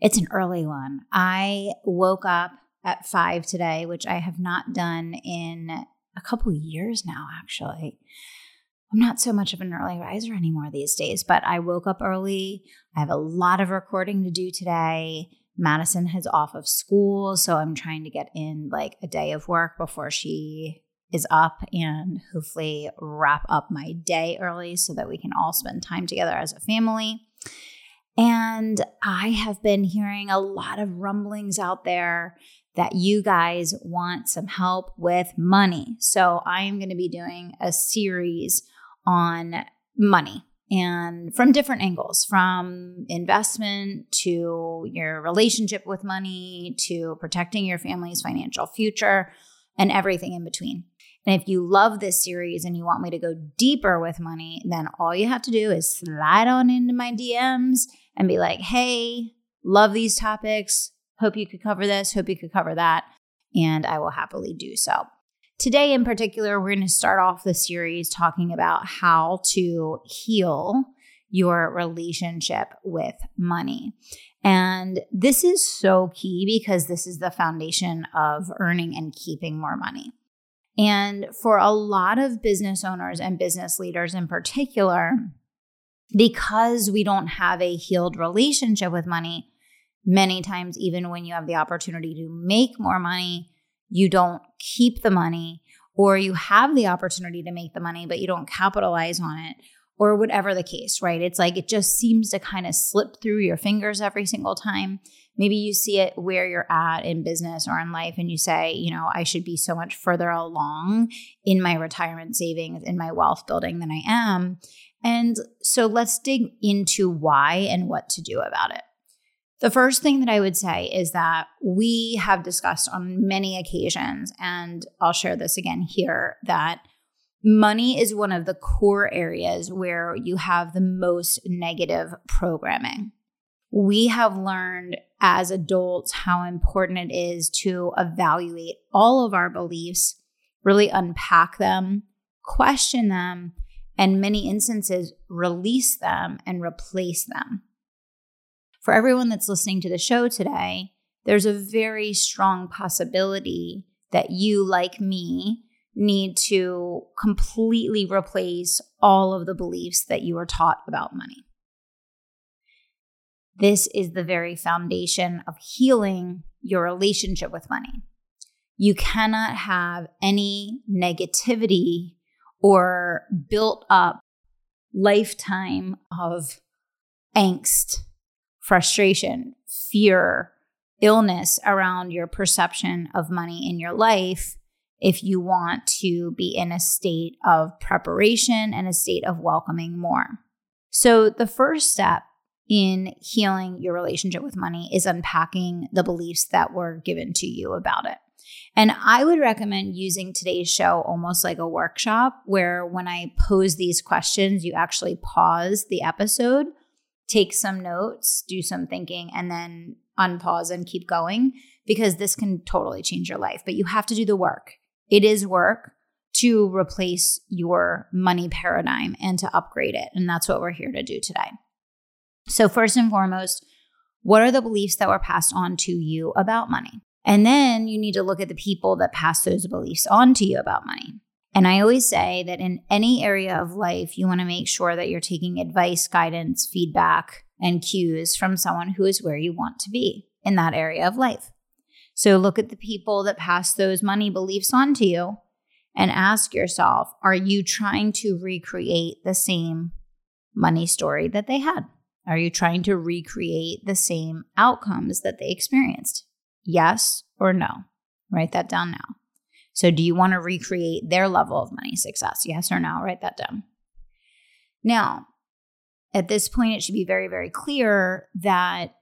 it's an early one. I woke up at five today, which I have not done in a couple years now, actually. I'm not so much of an early riser anymore these days, but I woke up early. I have a lot of recording to do today. Madison has off of school, so I'm trying to get in like a day of work before she is up and hopefully wrap up my day early so that we can all spend time together as a family. And I have been hearing a lot of rumblings out there that you guys want some help with money. So I am going to be doing a series on money and from different angles from investment to your relationship with money to protecting your family's financial future and everything in between. And if you love this series and you want me to go deeper with money, then all you have to do is slide on into my DMs and be like, hey, love these topics. Hope you could cover this. Hope you could cover that. And I will happily do so. Today, in particular, we're going to start off the series talking about how to heal your relationship with money. And this is so key because this is the foundation of earning and keeping more money. And for a lot of business owners and business leaders in particular, because we don't have a healed relationship with money, many times, even when you have the opportunity to make more money, you don't keep the money, or you have the opportunity to make the money, but you don't capitalize on it, or whatever the case, right? It's like it just seems to kind of slip through your fingers every single time. Maybe you see it where you're at in business or in life, and you say, you know, I should be so much further along in my retirement savings, in my wealth building than I am. And so let's dig into why and what to do about it. The first thing that I would say is that we have discussed on many occasions, and I'll share this again here, that money is one of the core areas where you have the most negative programming. We have learned as adults how important it is to evaluate all of our beliefs, really unpack them, question them, and many instances release them and replace them. For everyone that's listening to the show today, there's a very strong possibility that you, like me, need to completely replace all of the beliefs that you were taught about money. This is the very foundation of healing your relationship with money. You cannot have any negativity or built up lifetime of angst, frustration, fear, illness around your perception of money in your life if you want to be in a state of preparation and a state of welcoming more. So, the first step in healing your relationship with money is unpacking the beliefs that were given to you about it. And I would recommend using today's show almost like a workshop where when I pose these questions, you actually pause the episode, take some notes, do some thinking, and then unpause and keep going because this can totally change your life. But you have to do the work. It is work to replace your money paradigm and to upgrade it. And that's what we're here to do today. So, first and foremost, what are the beliefs that were passed on to you about money? And then you need to look at the people that pass those beliefs on to you about money. And I always say that in any area of life, you want to make sure that you're taking advice, guidance, feedback, and cues from someone who is where you want to be in that area of life. So look at the people that pass those money beliefs on to you and ask yourself are you trying to recreate the same money story that they had? Are you trying to recreate the same outcomes that they experienced? Yes or no? Write that down now. So, do you want to recreate their level of money success? Yes or no? Write that down. Now, at this point, it should be very, very clear that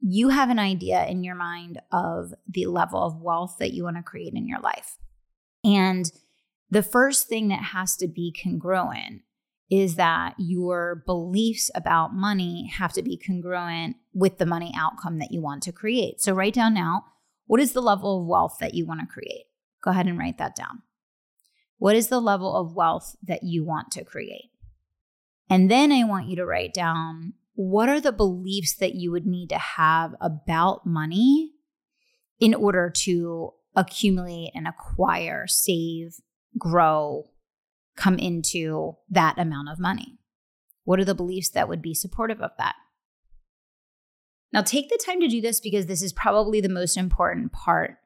you have an idea in your mind of the level of wealth that you want to create in your life. And the first thing that has to be congruent is that your beliefs about money have to be congruent with the money outcome that you want to create. So write down now what is the level of wealth that you want to create? Go ahead and write that down. What is the level of wealth that you want to create? And then I want you to write down what are the beliefs that you would need to have about money in order to accumulate and acquire, save, grow, come into that amount of money? What are the beliefs that would be supportive of that? Now, take the time to do this because this is probably the most important part.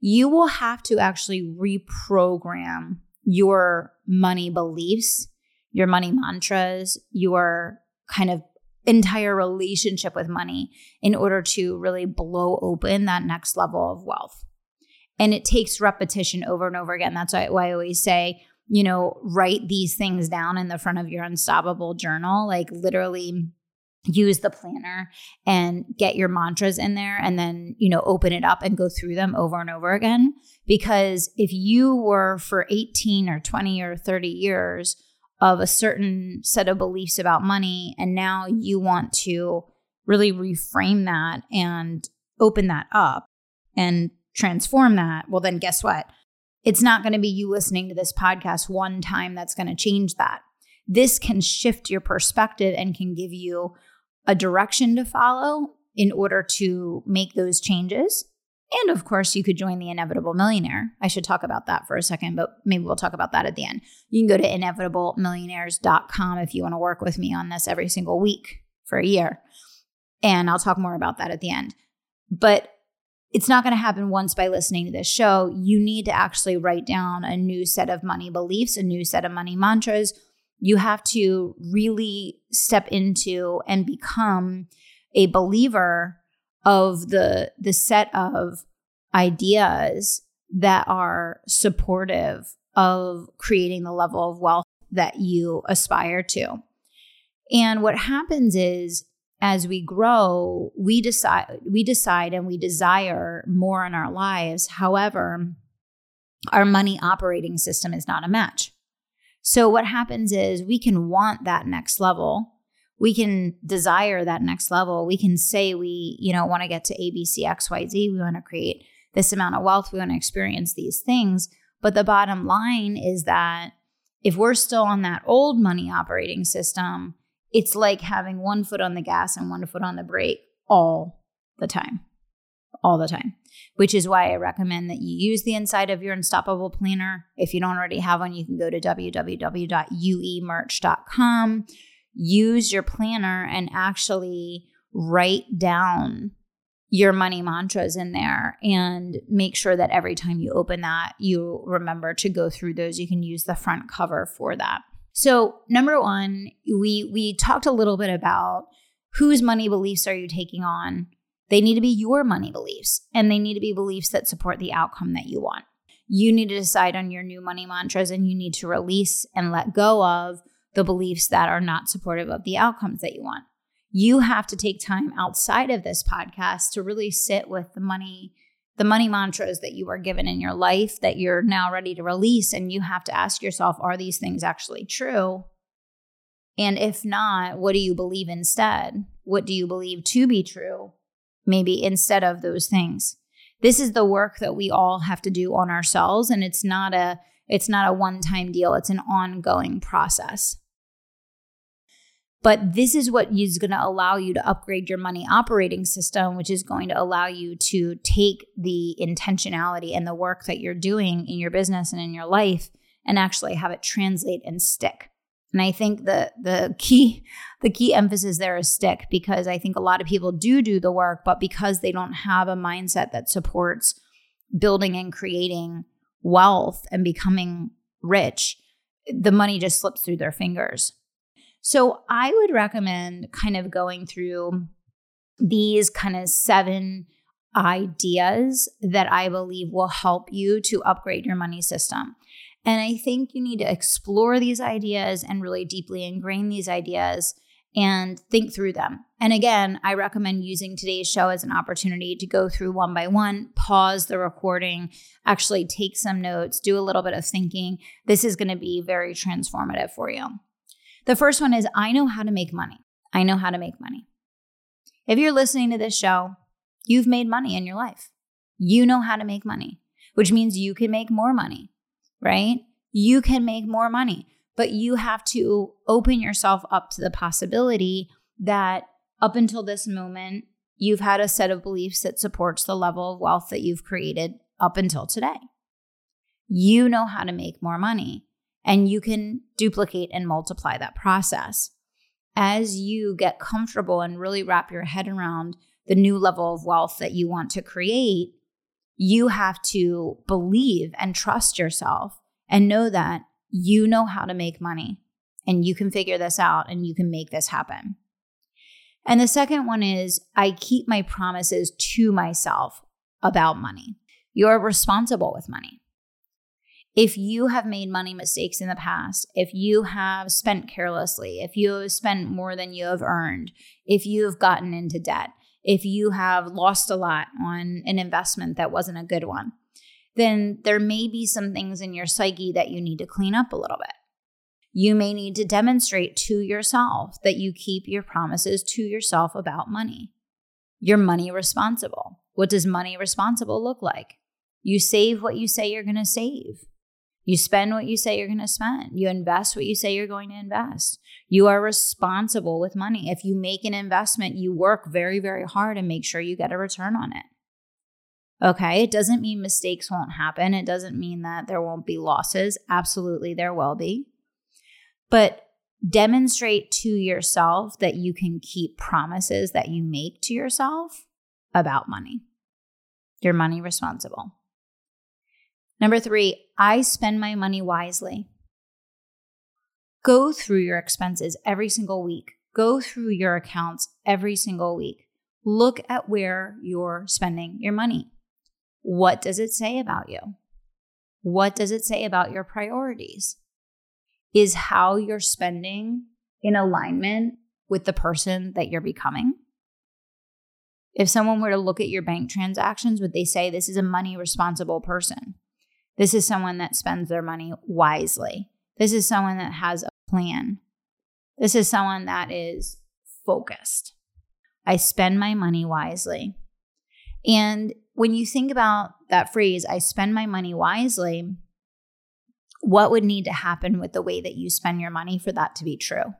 You will have to actually reprogram your money beliefs, your money mantras, your kind of entire relationship with money in order to really blow open that next level of wealth. And it takes repetition over and over again. That's why, I always say, you know, write these things down in the front of your unstoppable journal, like literally use the planner and get your mantras in there and then, you know, open it up and go through them over and over again. Because if you were for 18 or 20 or 30 years of a certain set of beliefs about money, and now you want to really reframe that and open that up and transform that, well, then guess what? It's not going to be you listening to this podcast one time that's going to change that. This can shift your perspective and can give you a direction to follow in order to make those changes. And of course, you could join the Inevitable Millionaire. I should talk about that for a second, but maybe we'll talk about that at the end. You can go to inevitablemillionaires.com if you want to work with me on this every single week for a year. And I'll talk more about that at the end. But it's not going to happen once by listening to this show. You need to actually write down a new set of money beliefs, a new set of money mantras. You have to really step into and become a believer of the the set of ideas that are supportive of creating the level of wealth that you aspire to. And what happens is as we grow, we decide we decide and we desire more in our lives. However, our money operating system is not a match. So what happens is we can want that next level. We can desire that next level. We can say we, you know, want to get to ABC XYZ, we want to create this amount of wealth, we want to experience these things. But the bottom line is that if we're still on that old money operating system, it's like having one foot on the gas and one foot on the brake all the time. All the time. Which is why I recommend that you use the inside of your Unstoppable Planner. If you don't already have one, you can go to www.uemerch.com, use your planner, and actually write down your money mantras in there and make sure that every time you open that, you remember to go through those. You can use the front cover for that. So, number one, we we talked a little bit about whose money beliefs are you taking on? They need to be your money beliefs and they need to be beliefs that support the outcome that you want. You need to decide on your new money mantras and you need to release and let go of the beliefs that are not supportive of the outcomes that you want. You have to take time outside of this podcast to really sit with the money the money mantras that you are given in your life that you're now ready to release. And you have to ask yourself, are these things actually true? And if not, what do you believe instead? What do you believe to be true? Maybe instead of those things. This is the work that we all have to do on ourselves and it's not a it's not a one-time deal, it's an ongoing process. But this is what is going to allow you to upgrade your money operating system, which is going to allow you to take the intentionality and the work that you're doing in your business and in your life and actually have it translate and stick. And I think the the key the key emphasis there is stick because I think a lot of people do do the work, but because they don't have a mindset that supports building and creating wealth and becoming rich, the money just slips through their fingers. So I would recommend kind of going through these kind of seven ideas that I believe will help you to upgrade your money system. And I think you need to explore these ideas and really deeply ingrain these ideas and think through them And again, I recommend using today's show as an opportunity to go through one by one, pause the recording, actually take some notes, do a little bit of thinking. This is going to be very transformative for you. The first one is I know how to make money. I know how to make money. If you're listening to this show, you've made money in your life. You know how to make money, which means you can make more money, right? You can make more money, but you have to open yourself up to the possibility that up until this moment, you've had a set of beliefs that supports the level of wealth that you've created up until today. You know how to make more money and you can duplicate and multiply that process. As you get comfortable and really wrap your head around the new level of wealth that you want to create, you have to believe and trust yourself and know that you know how to make money and you can figure this out and you can make this happen. And the second one is I keep my promises to myself about money. You're responsible with money. If you have made money mistakes in the past, if you have spent carelessly, if you have spent more than you have earned, if you have gotten into debt, if you have lost a lot on an investment that wasn't a good one, then there may be some things in your psyche that you need to clean up a little bit. You may need to demonstrate to yourself that you keep your promises to yourself about money. You're money responsible. What does money responsible look like? You save what you say you're going to save. You spend what you say you're going to spend. You invest what you say you're going to invest. You are responsible with money. If you make an investment, you work very, very hard and make sure you get a return on it. Okay. It doesn't mean mistakes won't happen. It doesn't mean that there won't be losses. Absolutely, there will be but demonstrate to yourself that you can keep promises that you make to yourself about money. You're money responsible. Number three, I spend my money wisely. Go through your expenses every single week. Go through your accounts every single week. Look at where you're spending your money. What does it say about you? What does it say about your priorities? is how you're spending in alignment with the person that you're becoming. If someone were to look at your bank transactions, would they say this is a money responsible person? This is someone that spends their money wisely. This is someone that has a plan. This is someone that is focused. I spend my money wisely. And when you think about that phrase, I spend my money wisely, what would need to happen with the way that you spend your money for that to be true?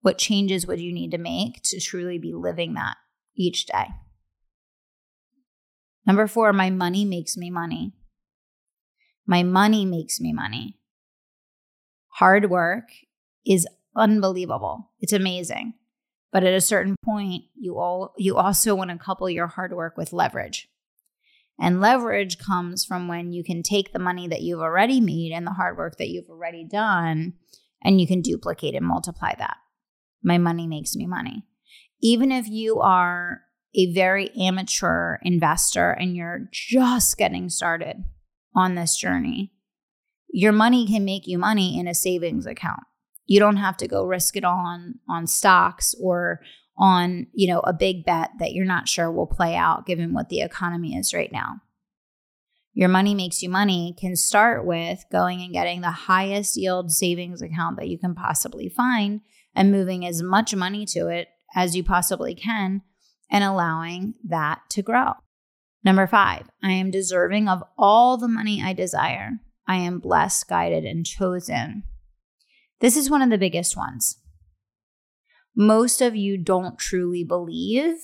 What changes would you need to make to truly be living that each day? Number four, my money makes me money. My money makes me money. Hard work is unbelievable. It's amazing. But at a certain point, you all you also want to couple your hard work with leverage. And leverage comes from when you can take the money that you've already made and the hard work that you've already done and you can duplicate and multiply that. My money makes me money. Even if you are a very amateur investor and you're just getting started on this journey, your money can make you money in a savings account. You don't have to go risk it on, on stocks or on, you know, a big bet that you're not sure will play out given what the economy is right now. Your money makes you money can start with going and getting the highest yield savings account that you can possibly find and moving as much money to it as you possibly can and allowing that to grow. Number five, I am deserving of all the money I desire. I am blessed, guided, and chosen. This is one of the biggest ones most of you don't truly believe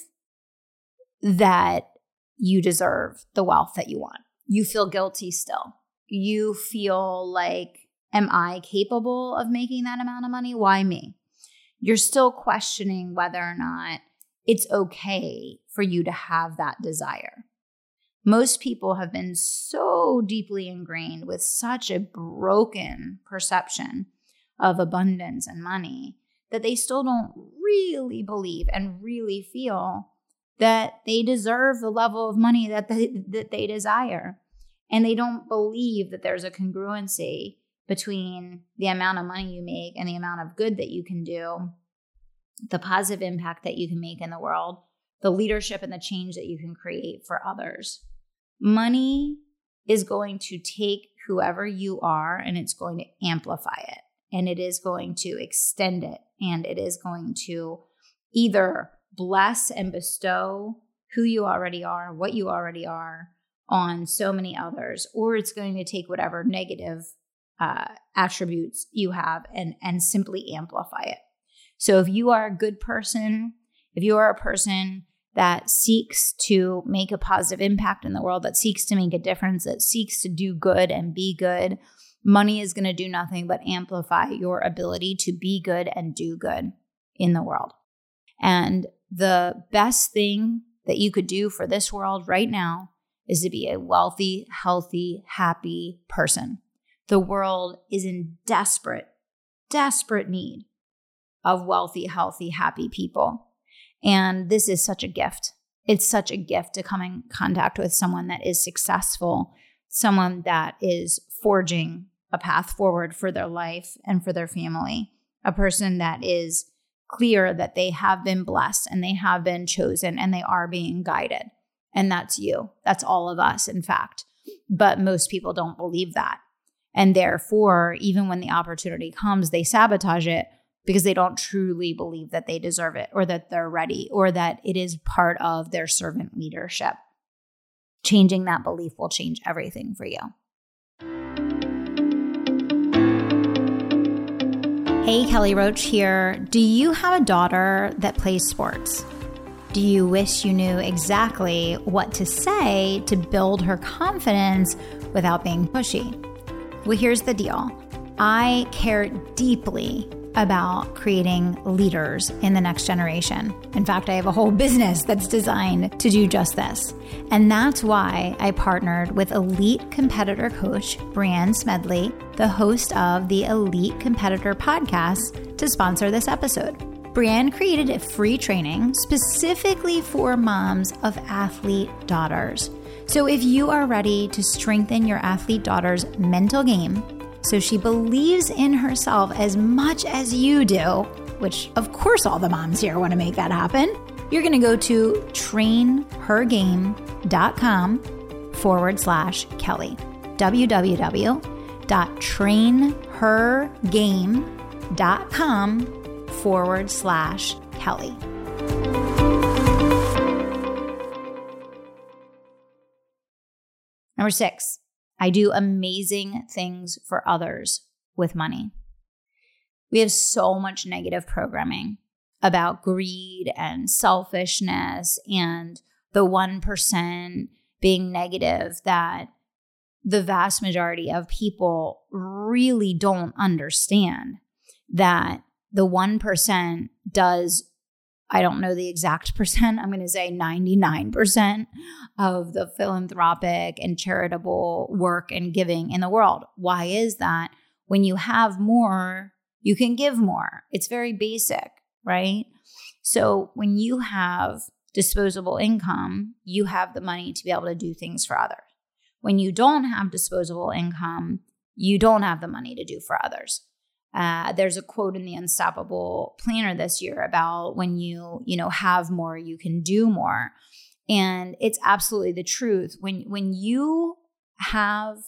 that you deserve the wealth that you want. You feel guilty still. You feel like, am I capable of making that amount of money? Why me? You're still questioning whether or not it's okay for you to have that desire. Most people have been so deeply ingrained with such a broken perception of abundance and money that they still don't really believe and really feel that they deserve the level of money that they, that they desire. And they don't believe that there's a congruency between the amount of money you make and the amount of good that you can do the positive impact that you can make in the world, the leadership and the change that you can create for others. Money is going to take whoever you are and it's going to amplify it and it is going to extend it and it is going to either bless and bestow who you already are, what you already are on so many others, or it's going to take whatever negative uh, attributes you have and and simply amplify it. So if you are a good person, if you are a person that seeks to make a positive impact in the world, that seeks to make a difference, that seeks to do good and be good, money is going to do nothing but amplify your ability to be good and do good in the world. And the best thing that you could do for this world right now is to be a wealthy, healthy, happy person. The world is in desperate, desperate need of wealthy, healthy, happy people. And this is such a gift. It's such a gift to come in contact with someone that is successful, someone that is forging a path forward for their life and for their family, a person that is clear that they have been blessed and they have been chosen and they are being guided. And that's you. That's all of us, in fact. But most people don't believe that. And therefore, even when the opportunity comes, they sabotage it because they don't truly believe that they deserve it or that they're ready or that it is part of their servant leadership. Changing that belief will change everything for you. Hey, Kelly Roach here. Do you have a daughter that plays sports? Do you wish you knew exactly what to say to build her confidence without being pushy? Well, here's the deal I care deeply about creating leaders in the next generation. In fact, I have a whole business that's designed to do just this. And that's why I partnered with elite competitor coach Brianne Smedley, the host of the Elite Competitor podcast, to sponsor this episode. Brianne created a free training specifically for moms of athlete daughters. So if you are ready to strengthen your athlete daughter's mental game, so she believes in herself as much as you do, which of course all the moms here want to make that happen. You're going to go to trainhergame.com forward slash Kelly. www.trainhergame.com forward slash Kelly. Number six, I do amazing things for others with money. We have so much negative programming about greed and selfishness and the 1% being negative that the vast majority of people really don't understand that the 1% does I don't know the exact percent. I'm going to say 99% of the philanthropic and charitable work and giving in the world. Why is that? When you have more, you can give more. It's very basic, right? So when you have disposable income, you have the money to be able to do things for others. When you don't have disposable income, you don't have the money to do for others. Uh, there's a quote in the Unstoppable Planner this year about when you you know have more, you can do more, and it's absolutely the truth. When when you have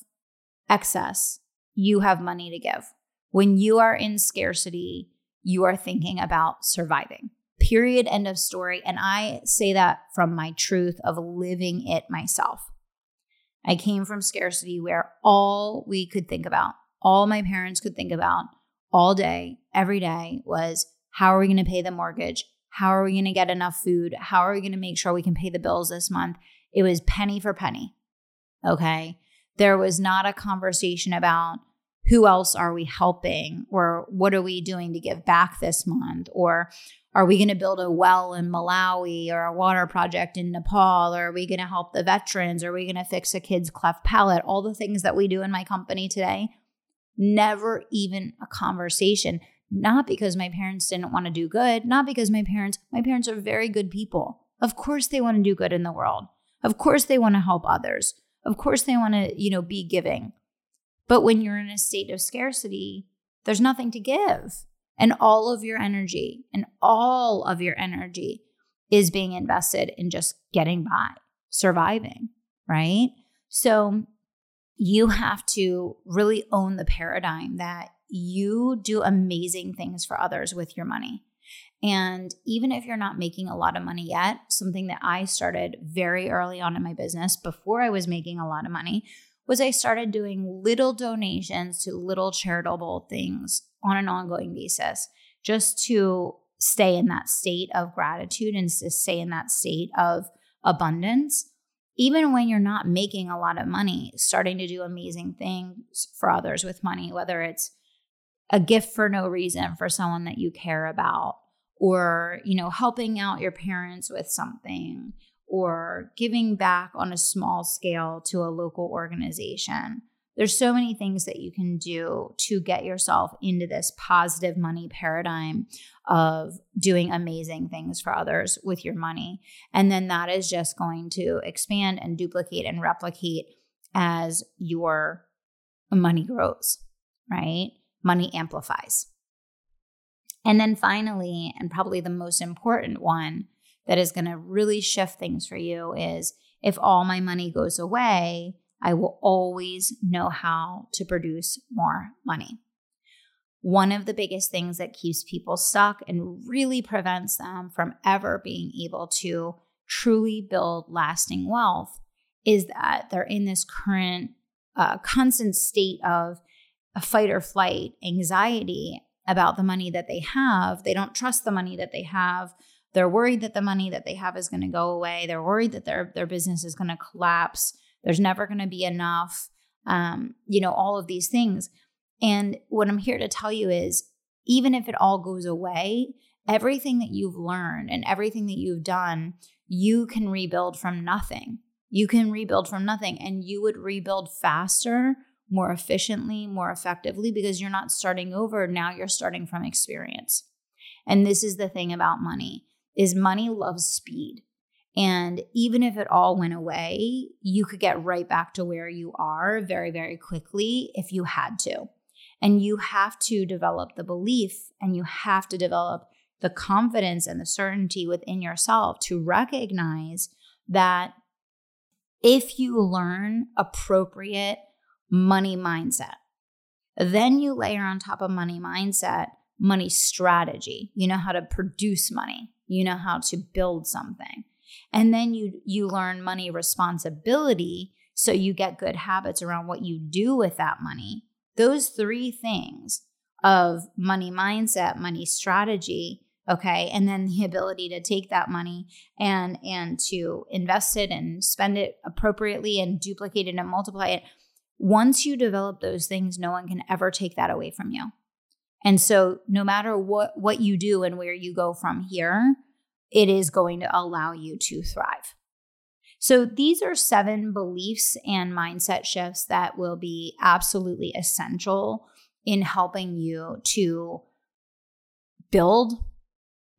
excess, you have money to give. When you are in scarcity, you are thinking about surviving. Period. End of story. And I say that from my truth of living it myself. I came from scarcity where all we could think about, all my parents could think about all day, every day was how are we going to pay the mortgage? How are we going to get enough food? How are we going to make sure we can pay the bills this month? It was penny for penny. Okay. There was not a conversation about who else are we helping or what are we doing to give back this month or are we going to build a well in Malawi or a water project in Nepal or are we going to help the veterans are we going to fix a kid's cleft palate all the things that we do in my company today never even a conversation. Not because my parents didn't want to do good, not because my parents, my parents are very good people. Of course they want to do good in the world. Of course they want to help others. Of course they want to, you know, be giving. But when you're in a state of scarcity, there's nothing to give. And all of your energy and all of your energy is being invested in just getting by, surviving, right? So you have to really own the paradigm that you do amazing things for others with your money. And even if you're not making a lot of money yet, something that I started very early on in my business before I was making a lot of money was I started doing little donations to little charitable things on an ongoing basis just to stay in that state of gratitude and to stay in that state of abundance. Even when you're not making a lot of money, starting to do amazing things for others with money, whether it's a gift for no reason for someone that you care about, or you know helping out your parents with something or giving back on a small scale to a local organization there's so many things that you can do to get yourself into this positive money paradigm of doing amazing things for others with your money. And then that is just going to expand and duplicate and replicate as your money grows right? Money amplifies. And then finally, and probably the most important one that is going to really shift things for you is if all my money goes away, I will always know how to produce more money. One of the biggest things that keeps people stuck and really prevents them from ever being able to truly build lasting wealth is that they're in this current uh, constant state of a fight or flight anxiety about the money that they have. They don't trust the money that they have. They're worried that the money that they have is going to go away. They're worried that their their business is going to collapse. There's never going to be enough. Um, you know, all of these things. And what I'm here to tell you is even if it all goes away, everything that you've learned and everything that you've done, you can rebuild from nothing. You can rebuild from nothing and you would rebuild faster more efficiently, more effectively because you're not starting over. Now you're starting from experience. And this is the thing about money is money loves speed. And even if it all went away, you could get right back to where you are very, very quickly if you had to. And you have to develop the belief and you have to develop the confidence and the certainty within yourself to recognize that if you learn appropriate money mindset. Then you layer on top of money mindset, money strategy. You know how to produce money. You know how to build something. And then you you learn money responsibility so you get good habits around what you do with that money. Those three things of money mindset, money strategy, okay, and then the ability to take that money and and to invest it and spend it appropriately and duplicate it and multiply it once you develop those things, no one can ever take that away from you. And so no matter what what you do and where you go from here, it is going to allow you to thrive. So these are seven beliefs and mindset shifts that will be absolutely essential in helping you to build,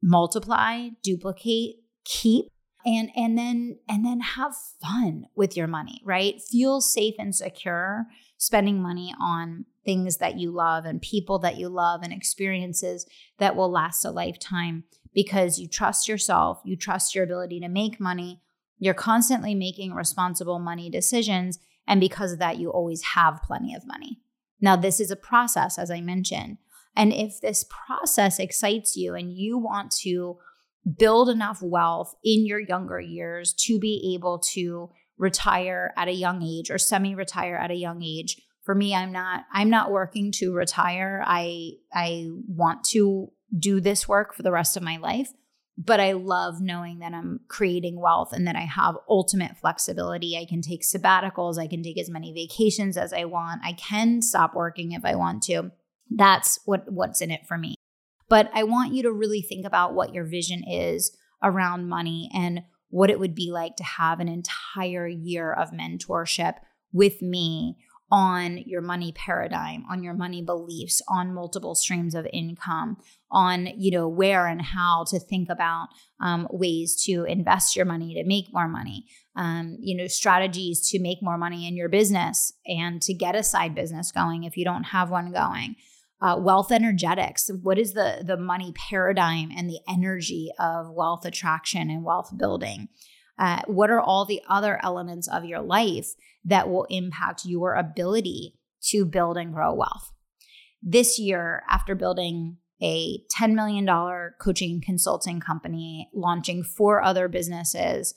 multiply, duplicate, keep and and then and then have fun with your money right feel safe and secure spending money on things that you love and people that you love and experiences that will last a lifetime because you trust yourself you trust your ability to make money you're constantly making responsible money decisions and because of that you always have plenty of money. Now this is a process as i mentioned and if this process excites you and you want to build enough wealth in your younger years to be able to retire at a young age or semi retire at a young age for me i'm not i'm not working to retire. I i want to do this work for the rest of my life but i love knowing that i'm creating wealth and that i have ultimate flexibility. I can take sabbaticals i can take as many vacations as i want. I can stop working if i want to. That's what what's in it for me. But I want you to really think about what your vision is around money and what it would be like to have an entire year of mentorship with me on your money paradigm, on your money beliefs, on multiple streams of income, on you know where and how to think about um, ways to invest your money to make more money, um, you know strategies to make more money in your business and to get a side business going if you don't have one going uh, wealth energetics. What is the the money paradigm and the energy of wealth attraction and wealth building? Uh, what are all the other elements of your life that will impact your ability to build and grow wealth? This year, after building a $10 million coaching consulting company, launching four other businesses,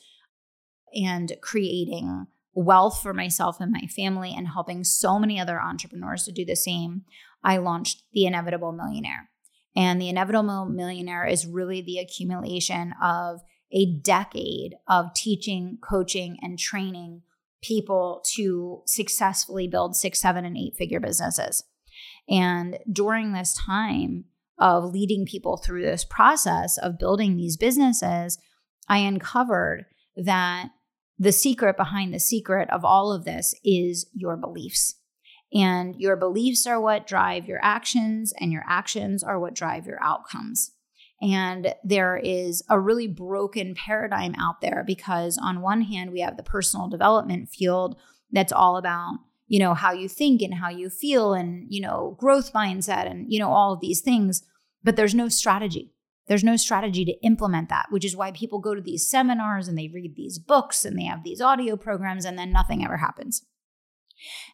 and creating wealth for myself and my family, and helping so many other entrepreneurs to do the same, I launched The Inevitable Millionaire. And The Inevitable Millionaire is really the accumulation of a decade of teaching, coaching, and training people to successfully build six, seven, and eight figure businesses. And during this time of leading people through this process of building these businesses, I uncovered that the secret behind the secret of all of this is your beliefs. And your beliefs are what drive your actions, and your actions are what drive your outcomes. And there is a really broken paradigm out there because, on one hand, we have the personal development field that's all about, you know, how you think and how you feel and, you know, growth mindset and, you know, all of these things. But there's no strategy. There's no strategy to implement that, which is why people go to these seminars and they read these books and they have these audio programs and then nothing ever happens.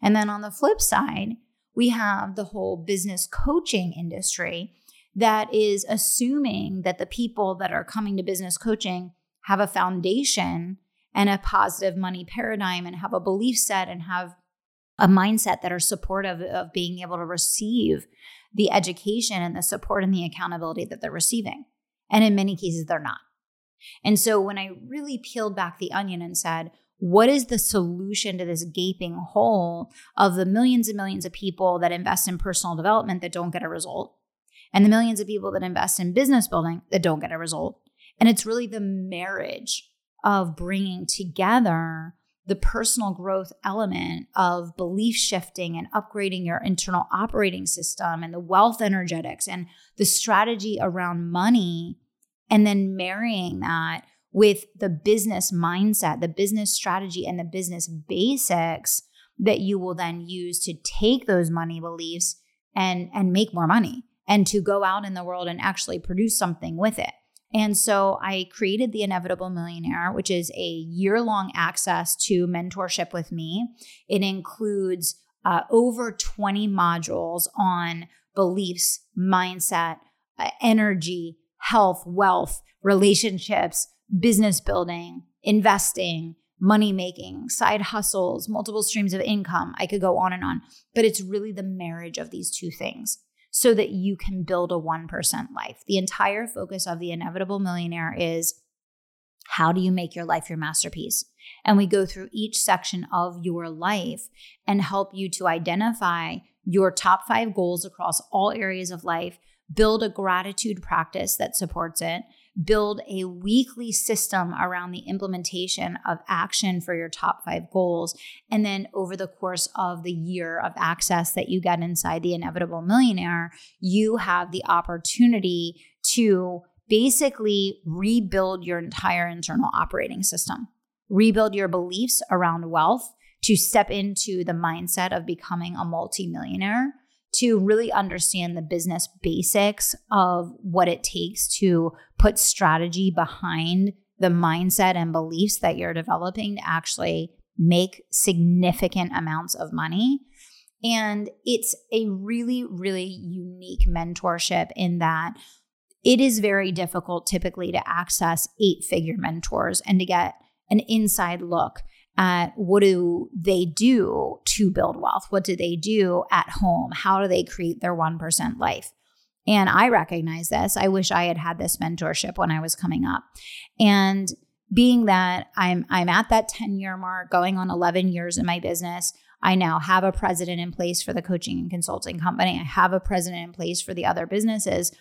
And then on the flip side, we have the whole business coaching industry that is assuming that the people that are coming to business coaching have a foundation and a positive money paradigm and have a belief set and have a mindset that are supportive of being able to receive the education and the support and the accountability that they're receiving. And in many cases, they're not. And so when I really peeled back the onion and said, what is the solution to this gaping hole of the millions and millions of people that invest in personal development that don't get a result and the millions of people that invest in business building that don't get a result. And it's really the marriage of bringing together the personal growth element of belief shifting and upgrading your internal operating system and the wealth energetics and the strategy around money and then marrying that with the business mindset, the business strategy, and the business basics that you will then use to take those money beliefs and and make more money and to go out in the world and actually produce something with it. And so I created the Inevitable Millionaire, which is a year long access to mentorship with me. It includes uh, over 20 modules on beliefs, mindset, uh, energy, health, wealth, relationships, business building, investing, money making, side hustles, multiple streams of income. I could go on and on, but it's really the marriage of these two things so that you can build a 1% life. The entire focus of the inevitable millionaire is how do you make your life your masterpiece? And we go through each section of your life and help you to identify your top five goals across all areas of life, build a gratitude practice that supports it, build a weekly system around the implementation of action for your top five goals. And then over the course of the year of access that you get inside the Inevitable Millionaire, you have the opportunity to basically rebuild your entire internal operating system, rebuild your beliefs around wealth to step into the mindset of becoming a multimillionaire to really understand the business basics of what it takes to put strategy behind the mindset and beliefs that you're developing to actually make significant amounts of money. And it's a really, really unique mentorship in that it is very difficult typically to access eight figure mentors and to get an inside look at what do they do to build wealth? What do they do at home? How do they create their 1% life? And I recognize this. I wish I had had this mentorship when I was coming up. And being that I'm I'm at that 10 year mark, going on 11 years in my business, I now have a president in place for the coaching and consulting company. I have a president in place for the other businesses.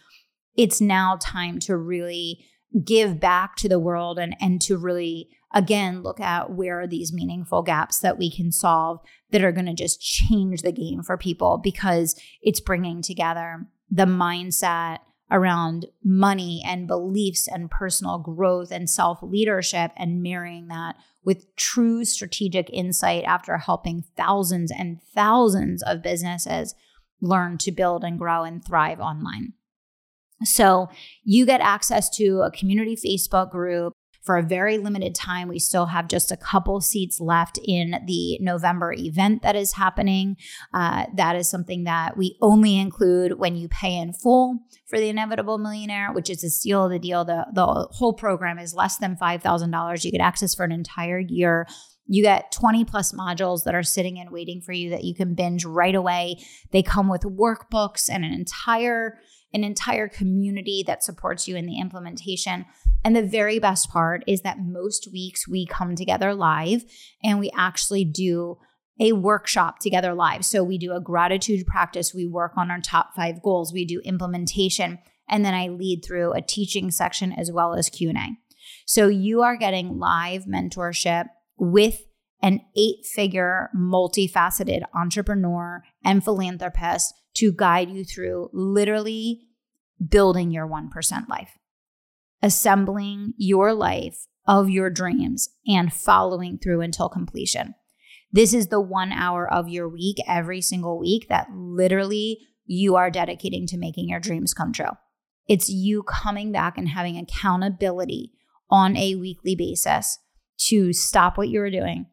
It's now time to really give back to the world and and to really again look at where are these meaningful gaps that we can solve that are going to just change the game for people because it's bringing together the mindset around money and beliefs and personal growth and self leadership and marrying that with true strategic insight after helping thousands and thousands of businesses learn to build and grow and thrive online. So you get access to a community Facebook group for a very limited time. We still have just a couple seats left in the November event that is happening. Uh, that is something that we only include when you pay in full for the Inevitable Millionaire, which is a seal of the deal. The, the whole program is less than $5,000. You get access for an entire year. You get 20 plus modules that are sitting and waiting for you that you can binge right away. They come with workbooks and an entire an entire community that supports you in the implementation. And the very best part is that most weeks we come together live and we actually do a workshop together live. So we do a gratitude practice, we work on our top 5 goals, we do implementation, and then I lead through a teaching section as well as Q&A. So you are getting live mentorship with an eight-figure multifaceted entrepreneur and philanthropist to guide you through literally building your 1% life, assembling your life of your dreams and following through until completion. This is the one hour of your week every single week that literally you are dedicating to making your dreams come true. It's you coming back and having accountability on a weekly basis to stop what you're doing,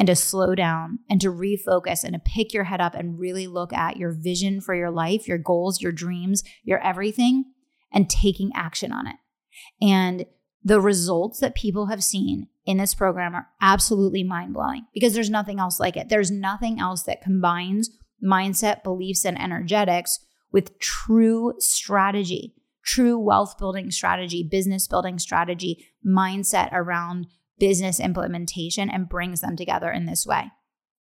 and to slow down and to refocus and to pick your head up and really look at your vision for your life, your goals, your dreams, your everything, and taking action on it. And the results that people have seen in this program are absolutely mind blowing because there's nothing else like it. There's nothing else that combines mindset, beliefs, and energetics with true strategy, true wealth building strategy, business building strategy, mindset around business implementation and brings them together in this way.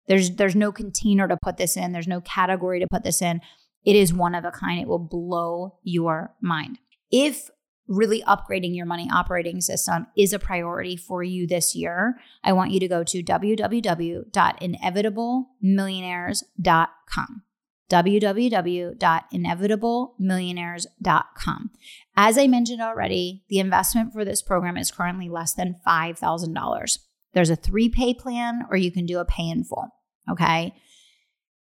There's there's no container to put this in, there's no category to put this in. It is one of a kind. It will blow your mind. If really upgrading your money operating system is a priority for you this year, I want you to go to www.inevitablemillionaires.com www.inevitablemillionaires.com. As I mentioned already, the investment for this program is currently less than $5,000. There's a three pay plan, or you can do a pay in full. Okay.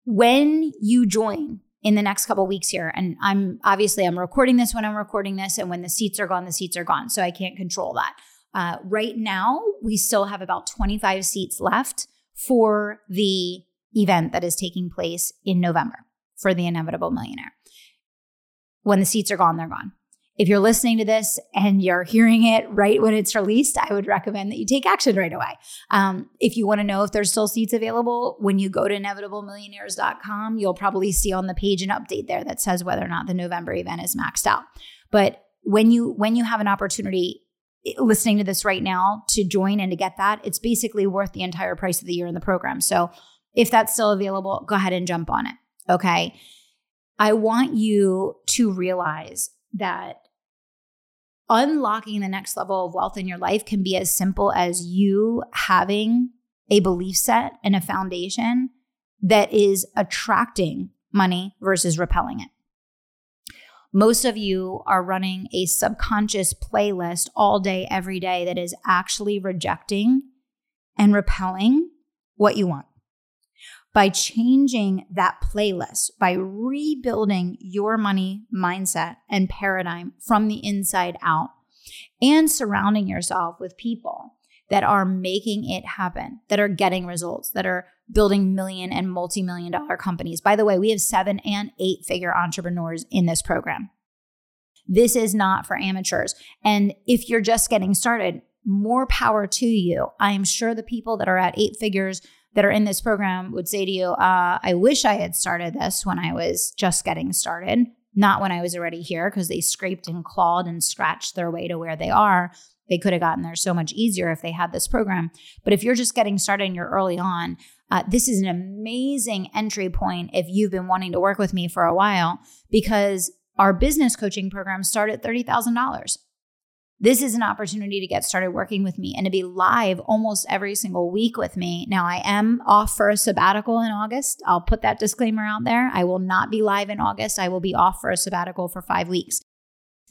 When you join in the next couple weeks here, and I'm obviously I'm recording this when I'm recording this, and when the seats are gone, the seats are gone. So I can't control that. Uh, right now, we still have about 25 seats left for the event that is taking place in November for the Inevitable Millionaire. When the seats are gone, they're gone. If you're listening to this and you're hearing it right when it's released, I would recommend that you take action right away. Um, if you want to know if there's still seats available, when you go to inevitablemillionaires.com, you'll probably see on the page an update there that says whether or not the November event is maxed out. But when you when you have an opportunity listening to this right now to join and to get that, it's basically worth the entire price of the year in the program. So if that's still available, go ahead and jump on it. Okay. I want you to realize that unlocking the next level of wealth in your life can be as simple as you having a belief set and a foundation that is attracting money versus repelling it. Most of you are running a subconscious playlist all day, every day that is actually rejecting and repelling what you want by changing that playlist, by rebuilding your money mindset and paradigm from the inside out, and surrounding yourself with people that are making it happen, that are getting results, that are building million and multi million dollar companies. By the way, we have seven and eight figure entrepreneurs in this program. This is not for amateurs. And if you're just getting started, more power to you. I am sure the people that are at eight figures that are in this program would say to you, uh, I wish I had started this when I was just getting started, not when I was already here, because they scraped and clawed and scratched their way to where they are. They could have gotten there so much easier if they had this program. But if you're just getting started and you're early on, uh, this is an amazing entry point if you've been wanting to work with me for a while, because our business coaching program start at $30,000. This is an opportunity to get started working with me and to be live almost every single week with me. Now, I am off for a sabbatical in August. I'll put that disclaimer out there. I will not be live in August. I will be off for a sabbatical for five weeks.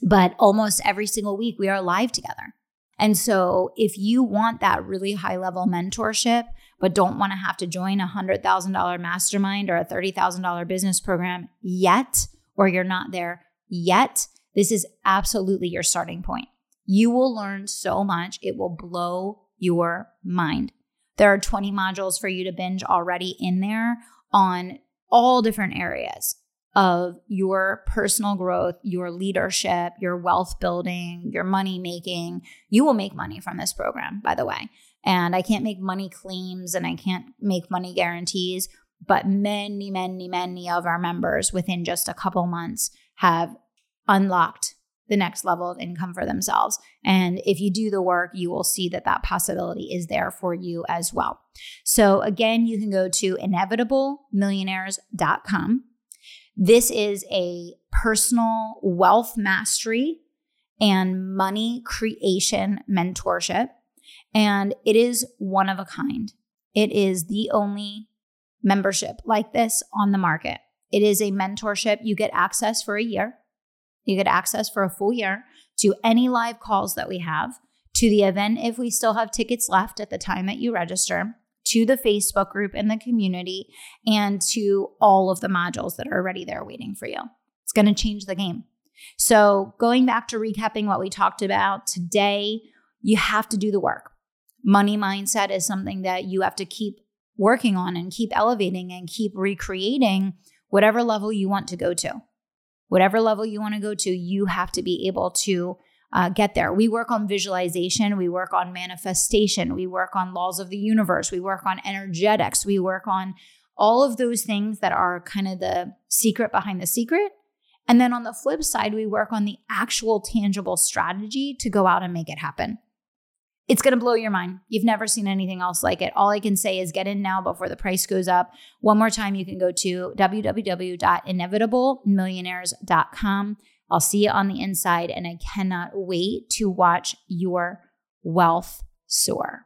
But almost every single week, we are live together. And so, if you want that really high level mentorship but don't want to have to join a $100,000 mastermind or a $30,000 business program yet, or you're not there yet, this is absolutely your starting point. You will learn so much, it will blow your mind. There are 20 modules for you to binge already in there on all different areas of your personal growth, your leadership, your wealth building, your money making. You will make money from this program, by the way. And I can't make money claims and I can't make money guarantees, but many, many, many of our members within just a couple months have unlocked the next level of income for themselves. And if you do the work, you will see that that possibility is there for you as well. So, again, you can go to inevitablemillionaires.com. This is a personal wealth mastery and money creation mentorship. And it is one of a kind. It is the only membership like this on the market. It is a mentorship. You get access for a year you get access for a full year to any live calls that we have, to the event if we still have tickets left at the time that you register, to the Facebook group in the community, and to all of the modules that are already there waiting for you. It's going to change the game. So, going back to recapping what we talked about today, you have to do the work. Money mindset is something that you have to keep working on and keep elevating and keep recreating whatever level you want to go to whatever level you want to go to, you have to be able to uh, get there. We work on visualization, we work on manifestation, we work on laws of the universe, we work on energetics, we work on all of those things that are kind of the secret behind the secret. And then on the flip side, we work on the actual tangible strategy to go out and make it happen. It's going to blow your mind. You've never seen anything else like it. All I can say is get in now before the price goes up. One more time, you can go to www.inevitablemillionaires.com. I'll see you on the inside, and I cannot wait to watch your wealth soar.